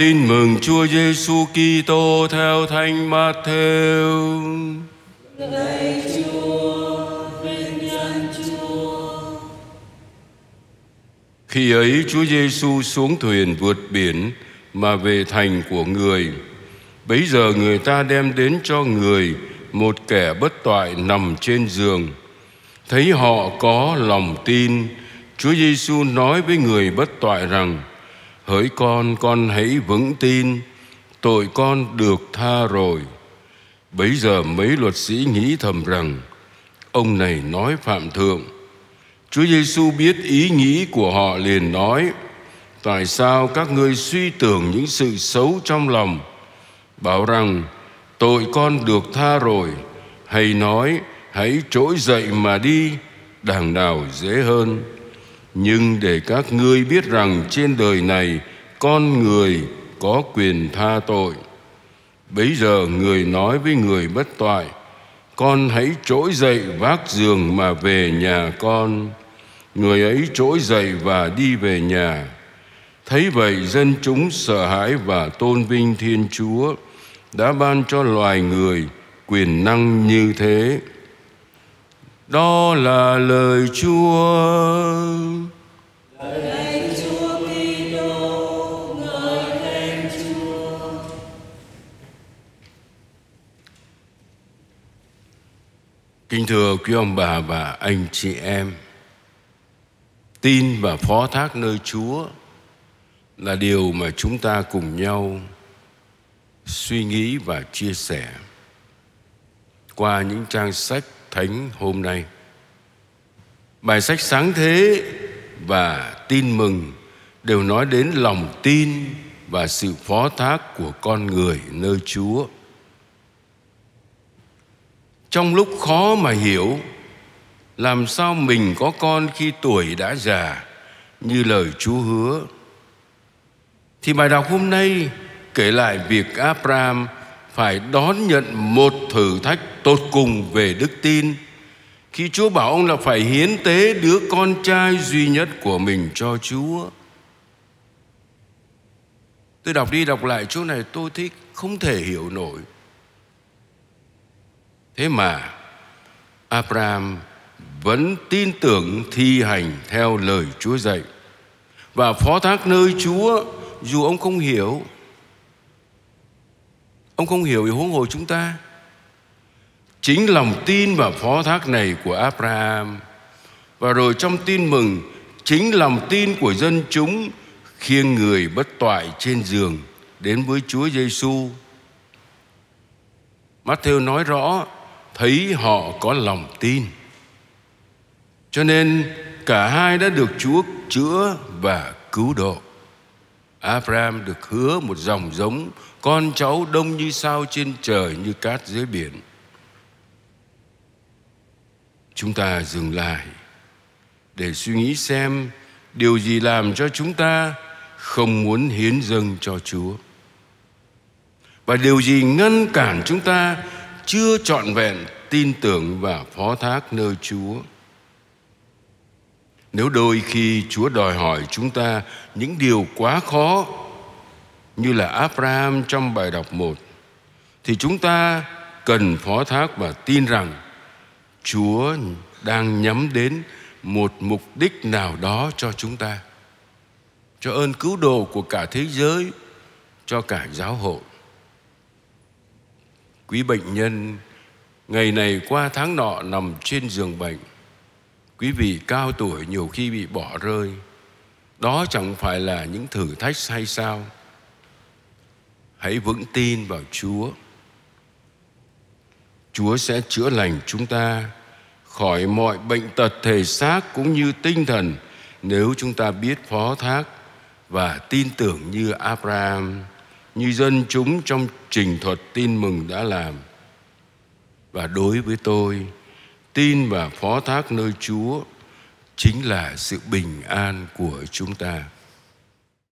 Tin mừng Chúa Giêsu Kitô theo Thánh Matthew. Lạy Chúa, vinh danh Chúa. Khi ấy Chúa Giêsu xuống thuyền vượt biển mà về thành của người. Bấy giờ người ta đem đến cho người một kẻ bất toại nằm trên giường. Thấy họ có lòng tin, Chúa Giêsu nói với người bất toại rằng: Hỡi con, con hãy vững tin, tội con được tha rồi. Bấy giờ mấy luật sĩ nghĩ thầm rằng ông này nói phạm thượng. Chúa Giêsu biết ý nghĩ của họ liền nói: Tại sao các ngươi suy tưởng những sự xấu trong lòng? Bảo rằng tội con được tha rồi, hay nói hãy trỗi dậy mà đi, đàng nào dễ hơn nhưng để các ngươi biết rằng trên đời này con người có quyền tha tội. Bấy giờ người nói với người bất toại, con hãy trỗi dậy vác giường mà về nhà con. Người ấy trỗi dậy và đi về nhà. Thấy vậy, dân chúng sợ hãi và tôn vinh thiên chúa đã ban cho loài người quyền năng như thế đó là lời Chúa. Lời Chúa Kitô, ngợi khen Chúa. Kính thưa quý ông bà và anh chị em, tin và phó thác nơi Chúa là điều mà chúng ta cùng nhau suy nghĩ và chia sẻ qua những trang sách thánh hôm nay. Bài sách sáng thế và tin mừng đều nói đến lòng tin và sự phó thác của con người nơi Chúa. Trong lúc khó mà hiểu, làm sao mình có con khi tuổi đã già, như lời Chúa hứa thì bài đọc hôm nay kể lại việc Abraham phải đón nhận một thử thách tột cùng về đức tin, khi Chúa bảo ông là phải hiến tế đứa con trai duy nhất của mình cho Chúa. Tôi đọc đi đọc lại chỗ này, tôi thích không thể hiểu nổi. Thế mà, Abraham vẫn tin tưởng thi hành theo lời Chúa dạy và phó thác nơi Chúa, dù ông không hiểu Ông không hiểu về huống hồ chúng ta. Chính lòng tin và phó thác này của Abraham, Và rồi trong tin mừng, Chính lòng tin của dân chúng Khiêng người bất toại trên giường Đến với Chúa Giêsu. Matthew nói rõ, Thấy họ có lòng tin. Cho nên cả hai đã được Chúa chữa và cứu độ. Abraham được hứa một dòng giống, con cháu đông như sao trên trời như cát dưới biển. Chúng ta dừng lại để suy nghĩ xem điều gì làm cho chúng ta không muốn hiến dâng cho chúa. Và điều gì ngăn cản chúng ta chưa trọn vẹn tin tưởng và phó thác nơi chúa nếu đôi khi chúa đòi hỏi chúng ta những điều quá khó như là Abraham trong bài đọc một, thì chúng ta cần phó thác và tin rằng Chúa đang nhắm đến một mục đích nào đó cho chúng ta. Cho ơn cứu độ của cả thế giới, cho cả giáo hội. Quý bệnh nhân ngày này qua tháng nọ nằm trên giường bệnh. Quý vị cao tuổi nhiều khi bị bỏ rơi. Đó chẳng phải là những thử thách hay sao? hãy vững tin vào Chúa. Chúa sẽ chữa lành chúng ta khỏi mọi bệnh tật thể xác cũng như tinh thần nếu chúng ta biết phó thác và tin tưởng như Abraham, như dân chúng trong trình thuật tin mừng đã làm. Và đối với tôi, tin và phó thác nơi Chúa chính là sự bình an của chúng ta.